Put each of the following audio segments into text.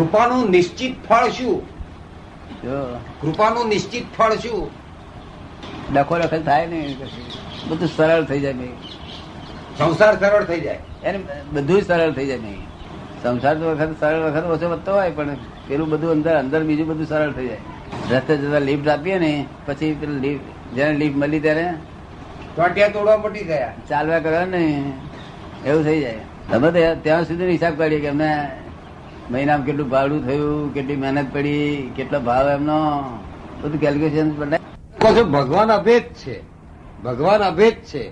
કૃપાનું નિશ્ચિત ફળ શું? કૃપાનું નિશ્ચિત ફળ શું? ડખો ડખલ થાય ને. બધું સરળ થઈ જાય નહીં સંસાર સરળ થઈ જાય. એને બધું સરળ થઈ જાય નહીં સંસાર તો વખત સરળ વખત ઓછો વધતો હોય પણ પેલું બધું અંદર અંદર બીજું બધું સરળ થઈ જાય. રસ્તે જતા લિફ્ટ આપીએ ને પછી પેલું લિફ્ટ જેને લિફ્ટ મળી ત્યારે ટોટિયા તોડવા પટી ગયા ચાલવા કરવા ને એવું થઈ જાય. તમે ત્યાં સુધી હિસાબ કાઢીએ કે અમને મહિનામાં કેટલું ભાડું થયું કેટલી મહેનત પડી કેટલો ભાવ એમનો બધું કેલ્ક્યુલેશન બનાય ભગવાન અભેદ છે. ભગવાન અભેદ છે.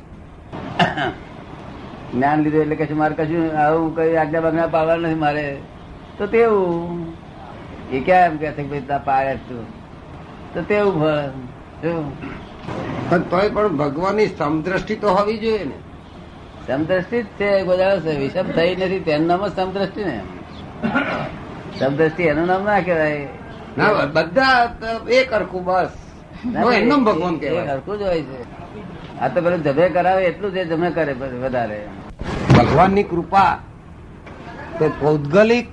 જ્ઞાન લીધું એટલે કશું મારે કશું આવું કઈ આજ્ઞા બાજ્ઞા પાડવા નથી મારે. તો તેવું. એ ક્યાં એમ કે છે ભાઈ તા પાડે તું. તો તેવું પણ તોય પણ ભગવાનની સમદ્રષ્ટિ તો હોવી જોઈએ ને. સમદ્રષ્ટિ જ છે ગોદાળો છે વિષમ થઈ નથી તેમનામાં નામ જ સમદ્રષ્ટિ ને. સમદ્રષ્ટિ એનું નામ ના કહેવાય. ના બધા એક હરખું બસ. એમનું ભગવાન કહેવાય. હરખું જ હોય છે. આ તો પેલું જમે કરાવે એટલું જ જમે કરે વધારે. ભગવાનની કૃપા તે પૌદ્ગલિક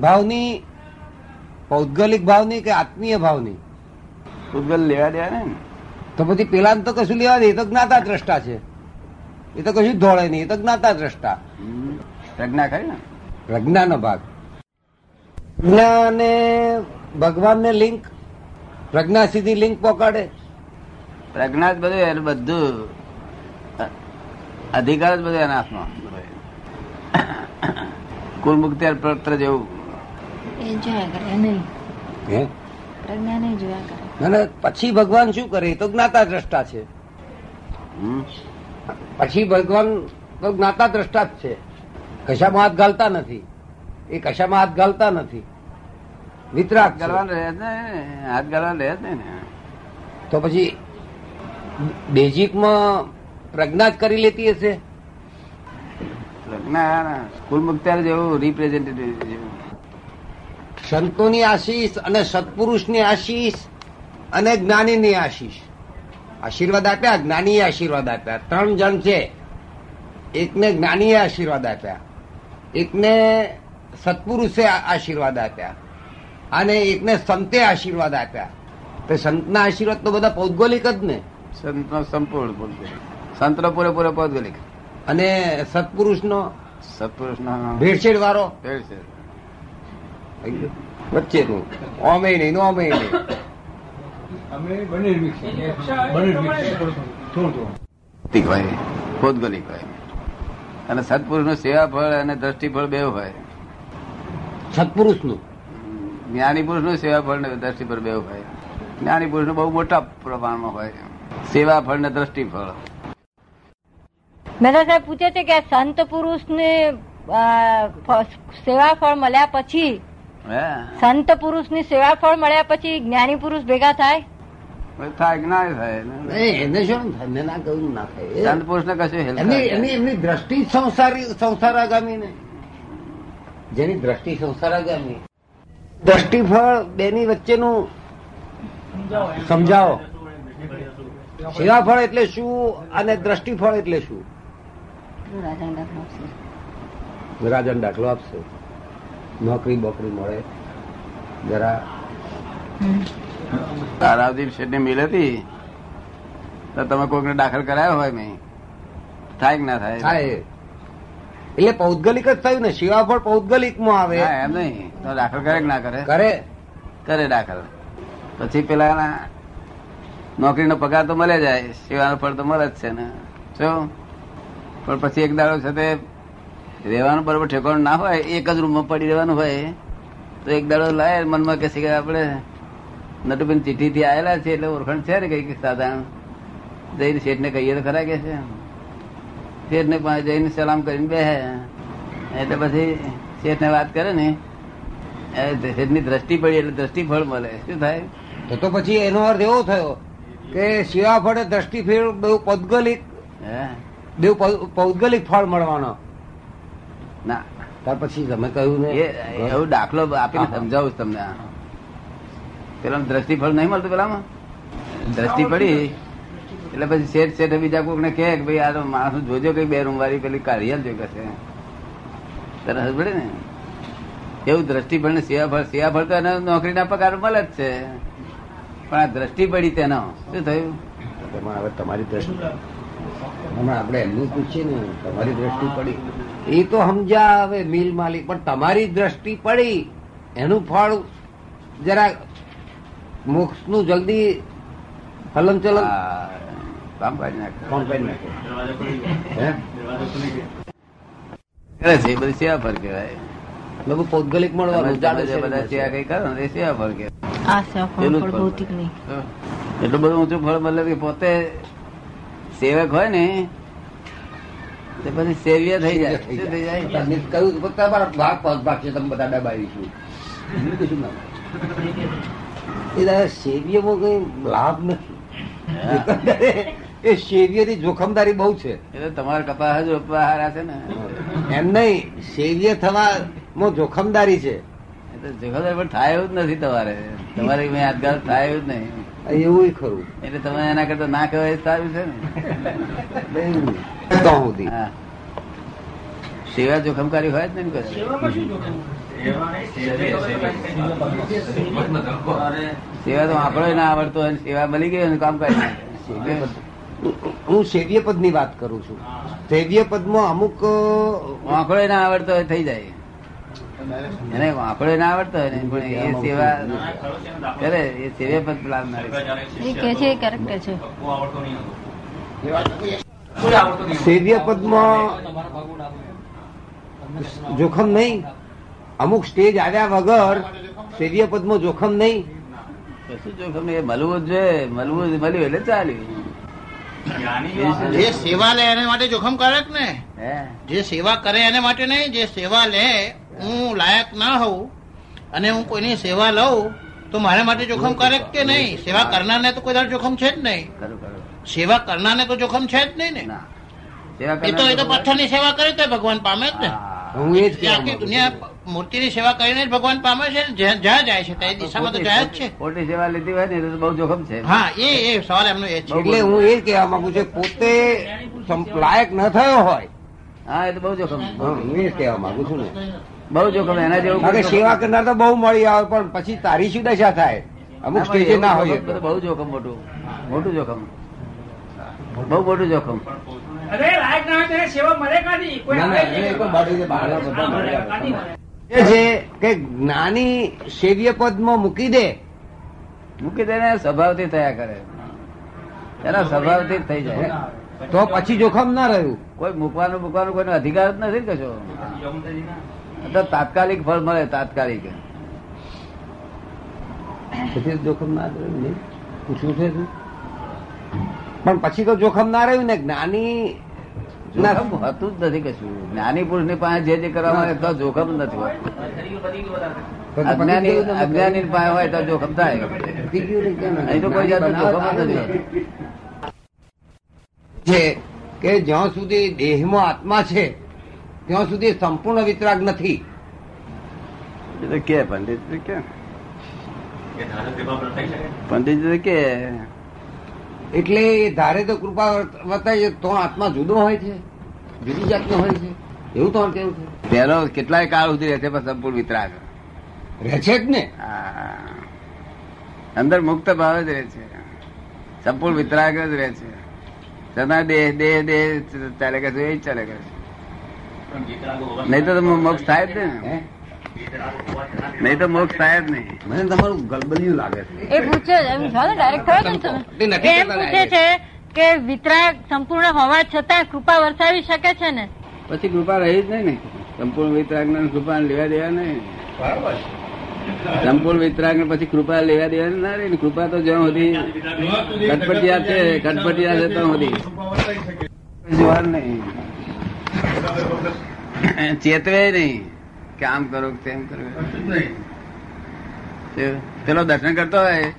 ભાવની પૌદ્ગલિક ભાવની કે આત્મીય ભાવની? પૂતગલ લેવા દેવા ને? તો પછી પેલા તો કશું લેવા દે એ તો જ્ઞાતા દ્રષ્ટા છે. એ તો કશું ધોળે નહીં એ તો જ્ઞાતા દ્રષ્ટા. પ્રજ્ઞા ખરી ને? પ્રજ્ઞાનો ભાગ. પ્રજ્ઞાને ભગવાનને લિંક પ્રજ્ઞા સીધી લિંક પકડે. પ્રજ્ઞા જ બધું એનું બધું અધિકાર જ બધું એના હાથમાં. કુલ મુક્તિ પત્ર જેવું. એ જોયા કરે નહીં. હે? પ્રજ્ઞા નહીં જોયા કરે. અને પછી ભગવાન શું કરે? તો જ્ઞાતા દ્રષ્ટા છે. હમ. પછી ભગવાન તો જ્ઞાતા દ્રષ્ટા જ છે. કશામાં હાથ ગાલતા નથી. એ કશામાં હાથ ગાલતા નથી. વિતરાક. કરવાનું રહે ને હાથ ગાલવા રહે જ ને તો પછી બેઝિકમાં પ્રજ્ઞા જ કરી લેતી હશે? પ્રજ્ઞા કુલ મુક્તિ જેવું રિપ્રેઝેન્ટેટિવ જેવું. સંતોની આશીષ અને સત્પુરુષની આશીષ અને જ્ઞાનીની આશીષ. આશીર્વાદ આપ્યા જ્ઞાનીએ આશીર્વાદ આપ્યા. ત્રણ જણ છે. એકને જ્ઞાનીએ આશીર્વાદ આપ્યા. એકને સત્પુરુષે આશીર્વાદ આપ્યા. અને એકને સંતે આશીર્વાદ આપ્યા. તો સંતના આશીર્વાદ તો બધા ભૌગોલિક જ ને. સંતનો સંપૂર્ણ પૌદ્ગલિક સંતનો પૂરેપૂરો ભૌગોલિક અને સત્પુરુષનો સત્પુરુષનો ભેળસેળ વાળો. ભેળ વચ્ચે વચ્ચેનું ઓમે નહીં ઓમે નહીં. ભૌગોલિક હોય. અને સત્પુરુષનું સેવા ફળ અને દ્રષ્ટિ ફળ બે હોય. સત્પુરુષનું? જ્ઞાની પુરુષનું સેવા ફળ ને દ્રષ્ટિ ફળ બે હોય. જ્ઞાની પુરુષનું બહુ મોટા પ્રમાણમાં હોય. સેવા ફળ ને દ્રષ્ટિ ફળ મહેતા સાહેબ પૂછે છે કે સંત પુરુષ ને સેવા ફળ મળ્યા પછી હે? સંત પુરુષની સેવા ફળ મળ્યા પછી જ્ઞાની પુરુષ ભેગા થાય? થાય કે ના થાય એને શું થાય? ના કહ્યું ના થાય. સંત પુરુષ ને કશું એમની એમની દ્રષ્ટિ સંસાર સંસાર આગામી ને જેની દ્રષ્ટિ સંસારાગામી. દ્રષ્ટિફળ બેની વચ્ચેનું સમજાવો સેવાફળ એટલે શું અને દ્રષ્ટિફળ એટલે શું? રાજન દાખલો આપશે. નોકરી બોકરી મળે. જરા તારાવદીપ શેઠ મિલ હતી? તો તમે કોઈકને દાખલ કરાયો હોય નહીં? થાય કે ના થાય? એટલે પૌદગલિક જ થયું ને શિવાફળ પૌદગલિકમાં આવે. એમ નહીં. તો દાખલ કરે કે ના કરે? કરે. કરે દાખલ. પછી પેલા નોકરીનો પગાર તો મળે જાય સેવાનું ફળ તો મળે જ છે ને. જો. પણ પછી એક દાડો છે તે રહેવાનું બરોબર ઠેકાણું ના હોય એક જ રૂમમાં પડી રહેવાનું હોય તો એક દાડો લાય મનમાં કે આપણે નટુબેન ચિઠ્ઠી થી આવેલા છે એટલે ઓળખાણ છે ને કઈ સાધારણ જઈને શેઠને કહીએ તો ખરા કે છે શેઠ ને જઈને સલામ કરીને બે એટલે પછી શેઠને વાત કરે ને શેઠની દ્રષ્ટિ પડી એટલે દ્રષ્ટિ ફળ મળે. શું થાય? તો તો પછી એનો અર્થ એવો થયો કે શિવા ફળે દ્રષ્ટિ દ્રષ્ટિફળ બહુ પૌદ્ગલિક હે? બહુ પૌદ્ગલિક ફળ મળવાનો. ના. ત્યાર પછી તમે કહ્યું ને એવું દાખલો આપીને સમજાવું તમને. પેલા દ્રષ્ટિ ફળ નહીં મળતું પેલામાં? દ્રષ્ટિ પડી. એટલે પછી શેઠ શેઠ બીજા કોકને કે ભાઈ, આ માણસ જોજો કઈ બે રૂમ વાળી પેલી કાઢી આલજો કે તરસ પડે ને? એવું દ્રષ્ટિ પડે સેવા ફળ સેવા ફળ તો એને નોકરીના પગાર મળે જ છે. પણ આ દ્રષ્ટિ પડી તેનો. શું થયું? હવે તમારી દ્રષ્ટિ હમણાં આપણે એમનું પૂછીએ ને, તમારી દ્રષ્ટિ પડી. એ તો સમજ્યા હવે મિલ માલિક, પણ તમારી દ્રષ્ટિ પડી. એનું ફળ જરા મોક્ષનું જલ્દી હલન ચલન કામ કાઢી નાખે. નાખે. છે બધી સેવા ફળ કહેવાય. લોકો પૌદ્ગલિક મળવાનું જાણે છે બધા સેવા કઈ કરો ને એ સેવા ફળ કહેવાય એટલું બધું ઊંચું ફળ મળે કે પોતે સેવક હોય ને તે પછી સેવ્ય થઈ જાય. થઈ જાય. કહ્યું ભાગ પાંચ ભાગ છે તમે બધા દબાવીશું. કશું ના. એ દાદા સેવ્યમાં કઈ લાભ નથી. એ સેવ્યની જોખમદારી બહુ છે. એટલે તમારા કપા હજુ ઉપહારા છે ને. એમ નહીં સેવ્ય થવામાં જોખમદારી છે. જોખમદારી પણ થાય એવું જ નથી તમારે. તમારે મેં યાદગાર થાય એવું જ નહીં. એવું ખરું. એટલે તમે એના કરતા ના કહેવાય સારું છે ને. સુધી હા સેવા જોખમકારી હોય જ ને કશું સેવા તો આંકડો ના આવડતો હોય સેવા મળી ગઈ કામ કરી હું સેવ્ય પદની વાત કરું છું. સેવ્ય પદમાં અમુક આંકડો ના આવડતો હોય થઈ જાય. એને વાંકડો ના આવડતો હોય ને પણ એ સેવા કરે એ સેવા પદ પ્લાન કે છે. એ કરેક્ટ છે સેવ્ય પદમાં જોખમ નહીં. અમુક સ્ટેજ આવ્યા વગર સેવ્ય પદમાં જોખમ નહીં. કશું જોખમ એ મળવું જ જોઈએ. મળવું મળ્યું એટલે ચાલ્યું. જે સેવા લે એને માટે જોખમ કરે જ ને જે સેવા કરે એને માટે નહીં. જે સેવા લે હું લાયક ના હોઉં અને હું કોઈની સેવા લઉં તો મારા માટે જોખમ કરે કે નહીં? સેવા કરનારને તો કોઈ જોખમ છે જ નહીં. સેવા કરનારને તો જોખમ છે જ નહીં ને. એ તો એ તો પથ્થરની સેવા કરે તો ભગવાન પામે જ ને. હું. એ જ આખી દુનિયા મૂર્તિની સેવા કરીને જ ભગવાન પામે છે જ્યાં જ્યાં છે તે દિશામાં તો જાય જ છે. ખોટી સેવા લીધી હોય ને એ તો બહુ જોખમ છે. હા એ એ સવાલ એમનો એ છે. એટલે હું એ કહેવા માંગુ છું પોતે લાયક ન થયો હોય હા એ તો બહુ જોખમ હું એ કહેવા માંગુ છું ને. બહુ જોખમ એના જેવું કારણ સેવા કરનાર તો બહુ મળી આવે પણ પછી તારી શું દશા થાય? અમુક ના, સ્ટેજે ના હોય તો બહુ જોખમ મોટું. મોટું જોખમ. બહુ મોટું જોખમ. અરે લાયક ના હોય સેવા મળે કાઢી કોઈ છે કે જ્ઞાની સેવ્ય પદમાં મૂકી દે. મૂકી દે સ્વભાવથી થયા કરે. એના સ્વભાવથી થઈ જાય. તો પછી જોખમ ના રહ્યું. કોઈ મૂકવાનું મૂકવાનું કોઈનો અધિકાર જ નથી કશો? તો તાત્કાલિક ફળ મળે, તાત્કાલિક. પછી જોખમ ના રહ્યું પૂછવું છે પણ પછી તો જોખમ ના રહ્યું ને? જ્ઞાની ના. હોતું જ નથી કશું. જ્ઞાની પુરુષની પાસે જે જે કરવા માંગે તો જોખમ નથી હોતું. અજ્ઞાની અજ્ઞાની પાસે હોય તો જોખમ થાય? અહીં તો કોઈ જાતનું જોખમ જ નથી છે કે જ્યાં સુધી દેહમાં આત્મા છે ત્યાં સુધી સંપૂર્ણ વિતરાગ નથી. કે પંડિત કે. પંડિત કે. એટલે ધારે તો કૃપા વર્તાય તો આત્મા જુદો હોય છે. જુદી જાતનો હોય છે. એવું તો કેવું છે? પહેલો કેટલાય કાળ સુધી રહે છે પણ સંપૂર્ણ વિતરાગ. રહે છે જ ને. અંદર મુક્ત ભાવ જ રહે છે. સંપૂર્ણ વિતરાગ જ રહે છે. સદા દેહ દેહ દેહ ચાલે કે એ જ ચાલે કે નહીં તો મોક્ષ થાય જ ને. નહીં તો મોક્ષ થાય જ નહીં. મને તમારું ગલબલિયું લાગે છે. એ પૂછે છે, એમ છો ડાયરેક્ટ થાય તમે. નથી એમ પૂછે છે કે વિતરાગ સંપૂર્ણ હોવા છતાં કૃપા વરસાવી શકે છે ને? પછી કૃપા રહી જ નહીં ને. સંપૂર્ણ વિતરાગ ને કૃપા લેવા દેવા નહીં સંપૂર્ણ વિતરાગ ને પછી કૃપા લેવા દેવા ના રહી ને. કૃપા તો જ્યાં સુધી કટપટિયા છે કટપટિયા છે ત્યાં સુધી. જોવાનું નહીં. ચેતવે નહીં. કે આમ કરો તેમ કરો. પેલો દર્શન કરતો હોય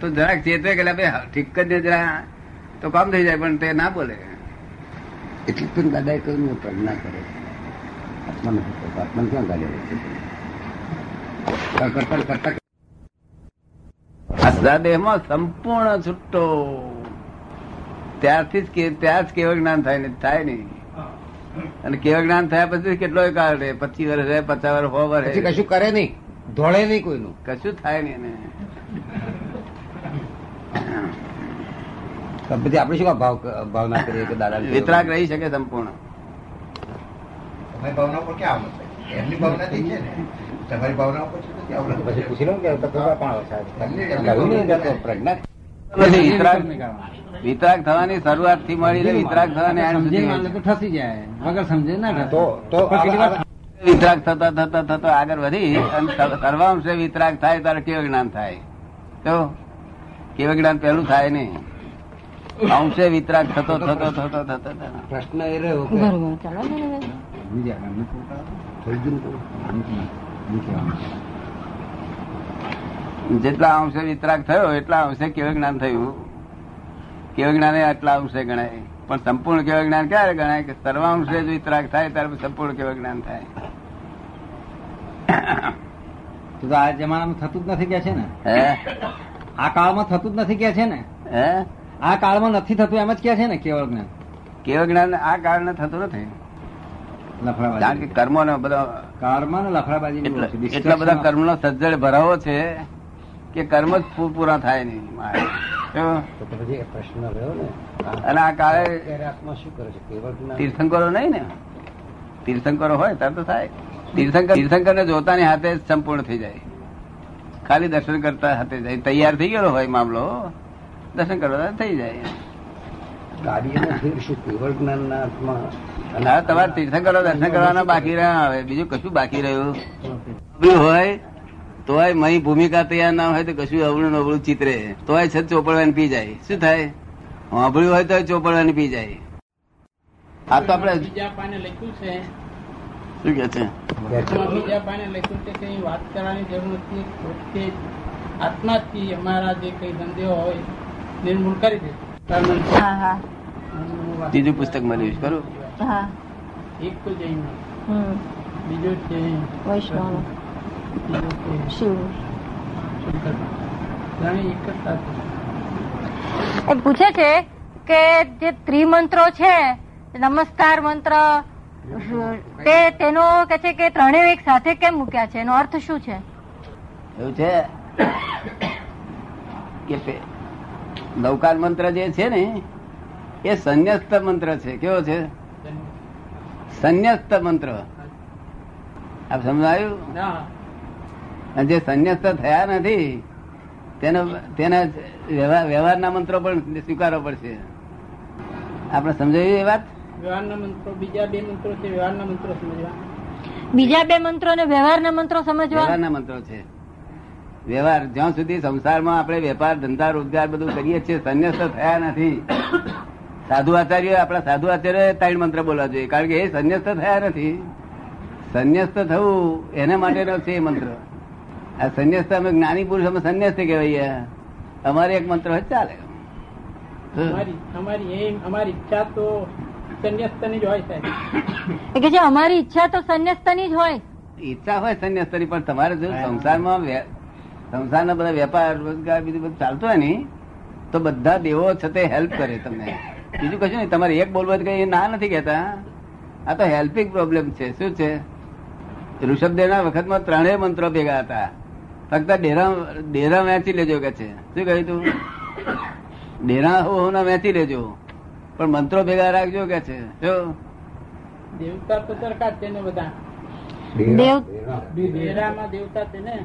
તો જરાક ચેતવે કે ભાઈ ઠીક જ છે જરા તો કામ થઈ જાય પણ તે ના બોલે. એટલું પણ દાદાએ કહ્યું ને પ્રજ્ઞા કરે. આત્મા નથી ક્યાં ગાલ્યો કરતા સંપૂર્ણ છૂટો. ત્યારથી જ કે- ત્યાં જ કેવળ જ્ઞાન થાય ને થાય નહીં. અને કેવળ જ્ઞાન થયા પછી કેટલો કાળ રહે. પચીસ વર્ષ રહે પચાસ વર્ષ સો વર્ષ. કશું કરે નહીં. ધોળે નહીં કોઈનું. કશું થાય નહીં એને તો પછી આપણે શું ભાવ ભાવના કરીએ કે દાદા વિતરાગ રહી શકે સંપૂર્ણ. તમારી ભાવના ઉપર ક્યાં આવશે છે ને? તમારી ભાવના ઉપર છે પછી પૂછી કે પ્રજ્ઞા વિતરાગ થવાની શરૂઆતથી મળીને વિતરાગ થવાની ઠસી જાય. વગર સમજે ના તો તો વિતરાગ થતા થતા થતા આગળ વધી અને સર્વ- સર્વાંશે વિતરાગ થાય ત્યારે કેવ જ્ઞાન થાય? તો? કેવ જ્ઞાન પહેલું થાય નહીં. અંશે વિતરાગ થતો થતો થતો થતો. પ્રશ્ન એ રહ્યો. જેટલા અંશે વિતરાગ થયો એટલા અંશે કેવું જ્ઞાન થયું. કેવું જ્ઞાન આટલા અંશે ગણાય. પણ સંપૂર્ણ કેવું જ્ઞાન ક્યારે ગણાય? કે સર્વાંશે જ વિતરાગ થાય ત્યારે સંપૂર્ણ કેવું જ્ઞાન થાય. તો તો આ જમાનામાં થતું જ નથી કે છે ને? હે? આ કાળમાં થતું જ નથી કે છે ને? હે? આ કાળમાં નથી થતું એમ જ કે છે ને કેવળ જ્ઞાન. કેવળ જ્ઞાન આ કારણે થતું નથી. કારણ કે કર્મો ને બધા કાળમાં ને લફડાબાજી એટલા બધા કર્મ નો સજ્જડ ભરાવો છે કે કર્મ જ પૂરા થાય નહીં. મારે. શું? તો પછી એ પ્રશ્ન રહ્યો ને. અને આ કાળે આત્મા શું કરે છે? તીર્થંકરો નહીં ને. તીર્થંકરો હોય ત્યારે તો થાય. તીર્થંકર તીર્થંકર ને જોતાની હાથે સંપૂર્ણ થઈ જાય. ખાલી દર્શન કરતા હાથે જાય. તૈયાર થઈ ગયેલો હોય મામલો. દર્શન કરવા થઈ જાય. તમારે તીર્થંકરો દર્શન કરવાના બાકી રહ્યા આવે બીજું કશું બાકી રહ્યું? હોય તોય મહી ભૂમિકા તૈયાર ના હોય તો કશું અવળું નબળું ચિત્રે. તોય છત ચોપડવાની પી જાય. શું થાય? વાંભળ્યું હોય તો ચોપડવાની પી જાય. આ તો આપણે બીજા પાને લખ્યું છે. શું કે છે? બીજા પાને લખ્યું છે કે વાત કરવાની જરૂર નથી. આત્માથી અમારા જે કઈ ધંધો હોય નિર્મૂળ કરી દે. હા હા. ત્રીજું પુસ્તક મળ્યું છે ખરું હા. એક તો જૈન. બીજો છે વૈષ્ણવ. બીજો શિવ. એ પૂછે છે કે જે ત્રિમંત્રો છે નમસ્કાર મંત્ર તે તેનો કે છે કે ત્રણેય એક સાથે કેમ મૂક્યા છે? એનો અર્થ શું છે? એવું છે કે નૌકાર મંત્ર જે છે ને એ સંન્યસ્ત મંત્ર છે. કેવો છે? સંન્યસ્ત મંત્ર. આપ સમજાયું? જે સંન્યસ્ત થયા નથી તેનો તેના વ્યવહાર વ્યવહારના મંત્રો પણ સ્વીકારવો પડશે. આપણે સમજાયું એ વાત? વ્યવહારના મંત્રો બીજા બે મંત્રો છે વ્યવહારના મંત્રો સમજવા. બીજા બે મંત્રો અને વ્યવહારના મંત્રો સમજવા? વ્યવહારના મંત્રો છે. વ્યવહાર. જ્યાં સુધી સંસારમાં આપણે વેપાર ધંધા રોજગાર બધું કરીએ છીએ સંન્યસ્ત થયા નથી. સાધુ આચાર્ય આપણા સાધુ આચાર્ય ત્રણ મંત્ર બોલવા જોઈએ. કારણ કે એ સંન્યસ્ત થયા નથી. સંન્યસ્ત થવું એના માટેનો છે એ મંત્ર. આ સંન્યસ્ત અમે જ્ઞાની પુરુષ અમે સંન્યાસ કહેવાય અમારે એક મંત્ર હોય ચાલે. અમારી અમારી એ અમારી ઈચ્છા તો સંન્યસ્તની જ હોય કે જે અમારી ઈચ્છા તો સંન્યસ્તની જ હોય. ઈચ્છા હોય સંન્યાસ્તની પણ તમારે જો સંસારમાં વે- સંસારના બધા વેપાર રોજગાર બીજું બધું ચાલતું હોય ને તો બધા દેવો છતે હેલ્પ કરે તમને. બીજું કશું નહીં તમારે એક બોલવા કઈ ના નથી કહેતા. આ તો હેલ્પિંગ પ્રોબ્લેમ છે શું છે? ઋષભદેવના વખતમાં ત્રણેય મંત્રો ભેગા હતા. ફક્ત ડેરા ડેરા વેચી લેજો કે છે. શું કહ્યું તું? ડેરા હોના વેચી લેજો. પણ મંત્રો ભેગા રાખજો કે છે. જો. દેવતા તો જ છે ને બધા. દેવ દેવતા છે ને.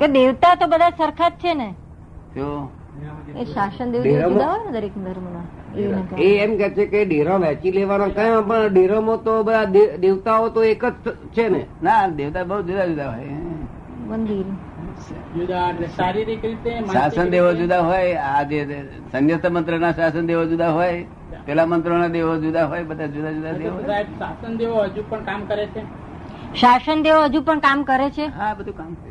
કે દેવતા તો બધા સરખા જ છે ને? એ શાસન દેવ જુદા હોય ને દરેક ધર્મના એ એમ કે છે કે ડેરો વેચી લેવાનો કયો પણ ડેરોમાં તો બધા દેવતાઓ તો એક જ છે ને? ના દેવતા બહુ જુદા જુદા હોય. મંદિર. શારીરિક રીતે શાસન દેવો જુદા હોય આ જે સંન્યસ્ત મંત્ર ના શાસન દેવો જુદા હોય પેલા મંત્રો ના દેવો જુદા હોય બધા જુદા જુદા દેવો શાસન દેવો હજુ પણ કામ કરે છે? શાસન દેવો હજુ પણ કામ કરે છે? હા બધું કામ કરે છે. કોઈ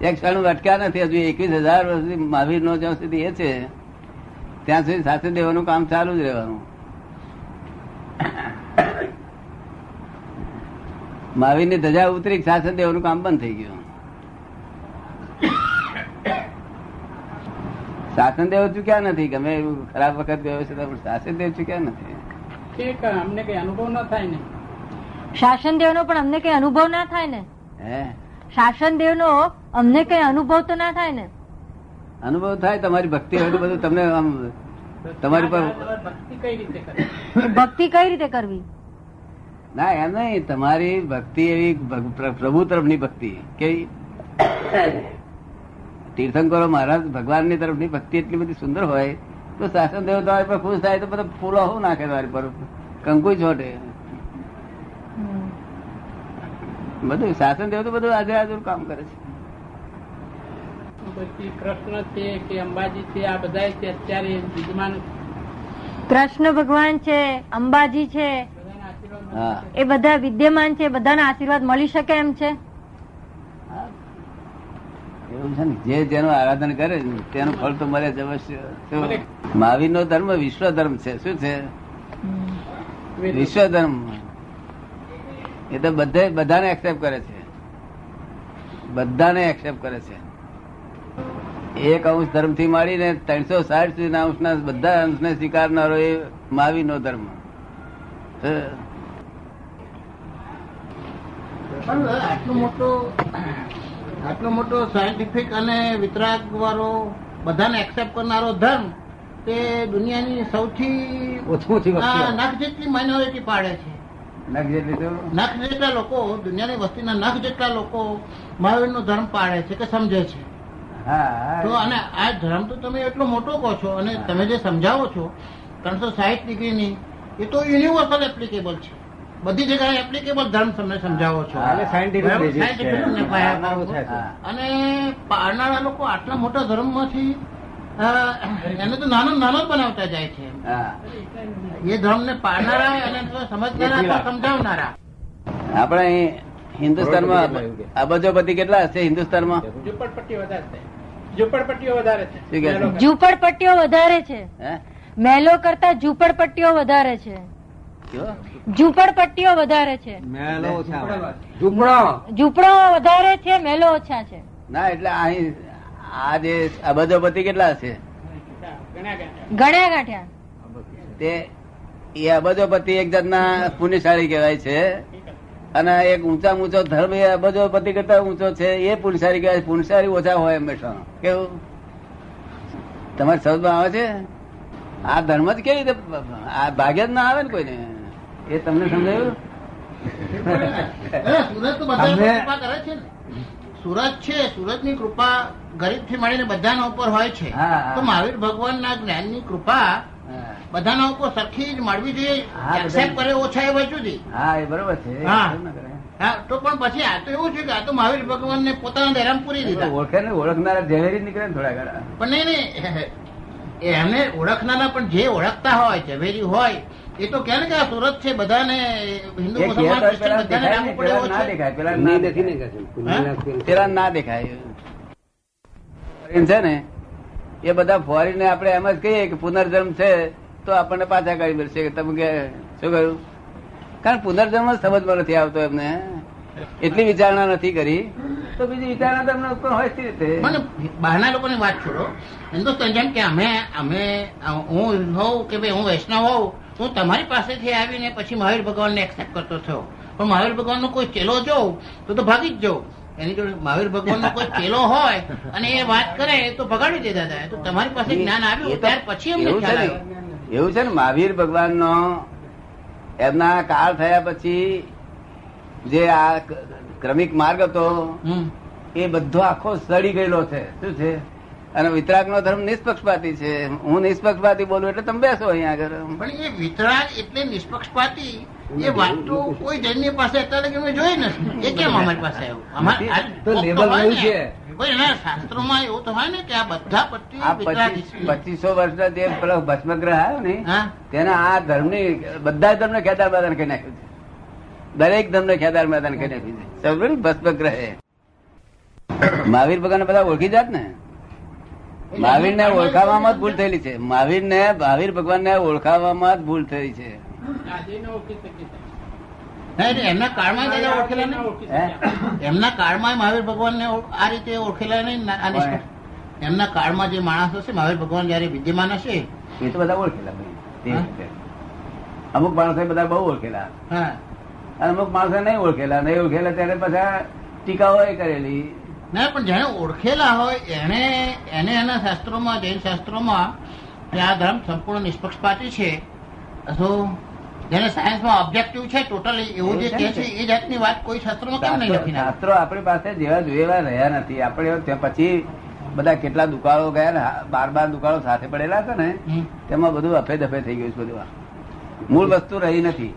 એક ક્ષણ અટક્યા નથી હજુ એકવીસ હજાર વર્ષ મહાવીર નો જ્યાં સુધી એ છે ત્યાં સુધી શાસન દેવાનું કામ ચાલુ જ રહેવાનું. મહાવીરની ધજા ઉતરી શાસન દેવાનું કામ બંધ થઈ ગયું. શાસન દેવ ચુક્યા નથી ગમે એવું ખરાબ વખત ગયો છે પણ શાસન દેવ ચુક્યા નથી. અમને કઈ અનુભવ ન થાય ને? શાસન દેવનો પણ અમને કઈ અનુભવ ના થાય ને? હે? શાસન દેવનો અમને કઈ અનુભવ તો ના થાય ને? અનુભવ થાય તમારી ભક્તિ હોય બધું તમને આમ તમારી પર ભક્તિ કઈ રીતે કરે ભક્તિ કઈ રીતે કરવી? ના એમ નહીં તમારી ભક્તિ એવી પ્રભુ તરફ પ્રભુ તરફની ભક્તિ. કેવી? તીર્થંકરો મહારાજ ભગવાનની તરફની ભક્તિ એટલી બધી સુંદર હોય તો શાસન દેવ તમારી પર ખુશ થાય તો બધા ફૂલો હું નાખે તમારી પર? કંકુ છોટે. બધું શાસન દેવ તો બધું આજે આજુ કામ કરે છે. પછી કૃષ્ણ છે કે અંબાજી છે આ બધા છે અત્યારે વિદ્યમાન કૃષ્ણ ભગવાન છે અંબાજી છે આશીર્વાદ એ બધા વિદ્યમાન છે બધાના આશીર્વાદ મળી શકે એમ છે? એવું છે ને જે જેનું આરાધન કરે ને તેનું ફળ તો મળે જ અવશ્ય. મહાવીર નો ધર્મ વિશ્વ ધર્મ છે. શું છે? વિશ્વ ધર્મ એ તો બધે બધાને એક્સેપ્ટ કરે છે. બધાને એક્સેપ્ટ કરે છે. એક અંશ ધર્મથી માંડીને ત્રણસો સાઠ સુધીના અંશના બધા અંશને સ્વીકારનારો એ મહાવીર નો ધર્મ આટલો મોટો આટલો મોટો સાયન્ટિફિક અને વિતરાગ વાળો બધાને એક્સેપ્ટ કરનારો ધર્મ તે દુનિયાની સૌથી આ વસ્તી. જેટલી માઇનોરિટી પાડે છે. નખ જેટલું નખ જેટલા લોકો દુનિયાની વસ્તીના નખ જેટલા લોકો મહાવીરનો ધર્મ પાડે છે કે સમજે છે? તો અને આ ધર્મ તો તમે એટલો મોટો કહો છો અને તમે જે સમજાવો છો ત્રણસો સાહીઠ ડિગ્રીની એ તો યુનિવર્સલ એપ્લિકેબલ છે. બધી જગ્યાએ એપ્લિકેબલ ધર્મ તમને સમજાવો છો. ને. અને પાડનારા લોકો આટલા મોટા ધર્મમાંથી એને તો નાનો નાનો બનાવતા જાય છે એ ધર્મ ને પાડનારા અને સમજનારા સમજાવનારા. આપણે હિન્દુસ્તાનમાં અબજોપતિ કેટલા હશે હિન્દુસ્તાનમાં? ઝુંપડપટ્ટીઓ વધારે છે. ઝુંપડપટ્ટીઓ વધારે છે. ઝુંપડપટ્ટીઓ મેલો વધારે છે. મહેલો કરતા ઝુંપડપટ્ટીઓ વધારે છે? ઝૂંપડપટ્ટીઓ વધારે છે. મહેલો ઓછા ઝૂંપડો. ઝૂંપડો વધારે છે મહેલો ઓછા છે. ના એટલે અહીં આ જે અબજોપતિ કેટલા હશે? ગણ્યા ગાંઠ્યા. તે એ અબજોપતિ એક જાતના પુણ્યશાળી કહેવાય છે. અને એક ઊંચા ઊંચો ધર્મ એ અબજોપતિ કરતા ઊંચો છે એ પુણ્યશાળી કહેવાય. પુણ્યશાળી ઓછા હોય હંમેશા. કેવું? તમારે સમજમાં આવે છે? આ ધર્મ જ કેવી રીતે આ ભાગ્ય જ ના આવે ને કોઈને? એ તમને સમજાયું? સુરત તો બધા કૃપા કરે છે સુરત છે સુરતની કૃપા ગરીબથી મળીને બધાના ઉપર હોય છે. તો મહાવીર ભગવાન ના જ્ઞાનની કૃપા બધાના ઉપર સરખી જ મળવી જોઈએ. એક્સેપ્ટ કરે ઓછા એ હતી હા એ બરોબર છે. હા. તો પણ પછી આ તો એવું છે કે આ તો મહાવીર ભગવાન ને પોતાના ધેરામ પૂરી દીધા. ઓળખે ને ઓળખનારા ઝેરી નીકળે ને થોડા ઘણા. પણ નહીં નહીં. એમને ઓળખનારા પણ જે ઓળખતા હોય ઝવેરી હોય એ તો કે ને કે આ સુરત છે બધાને હિન્દુ મુસલમાન બધાને ને, દેખાય પેલા ના દેખાય. પેલા ના દેખાય. ફોરેન છે ને, એ બધા ફોરીને આપણે એમ જ કહીએ કે પુનર્જન્મ છે, તો આપણને પાછા કરી મળશે. કે તમે કે, શું કહ્યું? કારણ પુનર્જન્મ સમજમાં નથી આવતો એમને. એટલી વિચારણા નથી કરી. તો બીજી વિચારણા તમને ઉત્પન્ન હોય છે રીતે? બહારના લોકોની વાત છોડો. હિન્દુસ્તાન જેમ કે અમે અમે, હું હોઉં કે ભાઈ, હું વૈષ્ણવ હોઉં, હું તમારી પાસેથી આવીને પછી મહાવીર ભગવાનને એક્સેપ્ટ કરતો થયો. પણ મહાવીર ભગવાનનો કોઈ ચેલો જોઉં, તો તો ભાગી જ જવું એની જોડે મહાવીર ભગવાનનો કોઈ ચેલો હોય અને એ વાત કરે તો ભગાડી દેતા હતા તો તમારી પાસે જ્ઞાન આવ્યું ત્યાર પછી અમને એવું છે ખ્યાલ ને આવ્યો. એવું છે ને મહાવીર એમના કાળ થયા પછી જે આ ક્રમિક માર્ગ હતો એ બધો આખો સડી ગયેલો છે. શું છે? અને વિતરાગ નો ધર્મ નિષ્પક્ષપાતી છે. હું નિષ્પક્ષપાતી બોલું એટલે તમે બેસો અહીંયા આગળ. પણ એ વિતરાગ એટલે નિષ્પક્ષપાતી એ વાત તો કોઈ જૈનની પાસે અત્યારે કે જોઈ નથી. એ કેમ અમારી પાસે આવ્યું? તો. છે. શાસ્ત્રોમાં એવું તો હોય ને કે આ બધા પટ્ટી આ વિતરાગ પચીસ વર્ષના જે પેલો ભસ્મગ્રહ આવ્યો ને તેના આ ધર્મની બધા ધર્મને ખેદાર મેદાન કહી નાખ્યું છે. દરેક ધર્મને ખેદાર મેદાન કહી નાખ્યું છે. ને? ભસ્મગ્રહે. મહાવીર ભગવાન બધા ઓળખી જાત ને? મહાવીર ને ઓળખાવામાં જ ભૂલ થયેલી છે. મહાવીર ને મહાવીર ભગવાન ને ઓળખાવામાં જ ભૂલ થઈ છે. એમના કાળમાં દાદા ઓળખેલા નહીં? એમના કાળમાં મહાવીર ભગવાન ને આ રીતે ઓળખેલા નહીં. એમના કાળમાં જે માણસ હશે મહાવીર ભગવાન જયારે વિદ્યમાન હશે એ તો બધા ઓળખેલા. અમુક માણસો બધા બહુ ઓળખેલા. અને અમુક માણસો નહીં ઓળખેલા. નહીં ઓળખેલા ત્યારે પાછા ટીકાઓ કરેલી. ના પણ જેને ઓળખેલા હોય એને એને એના શાસ્ત્રોમાં જૈન શાસ્ત્રોમાં આ ધર્મ સંપૂર્ણ નિષ્પક્ષપાતી છે. તો જેને સાયન્સમાં ઓબ્જેક્ટિવ છે ટોટલી એવું જે કે છે એ જાતની વાત કોઈ શાસ્ત્રોમાં કેમ નહીં લખી શાસ્ત્રો આપણી પાસે જેવા જોયેલા રહ્યા નથી. આપણે ત્યાં પછી બધા કેટલા દુકાળો ગયા ને બાર બાર દુકાળો સાથે પડેલા હતા ને તેમાં બધું અફે દફે થઈ ગયું છે બધું. મૂળ વસ્તુ રહી નથી.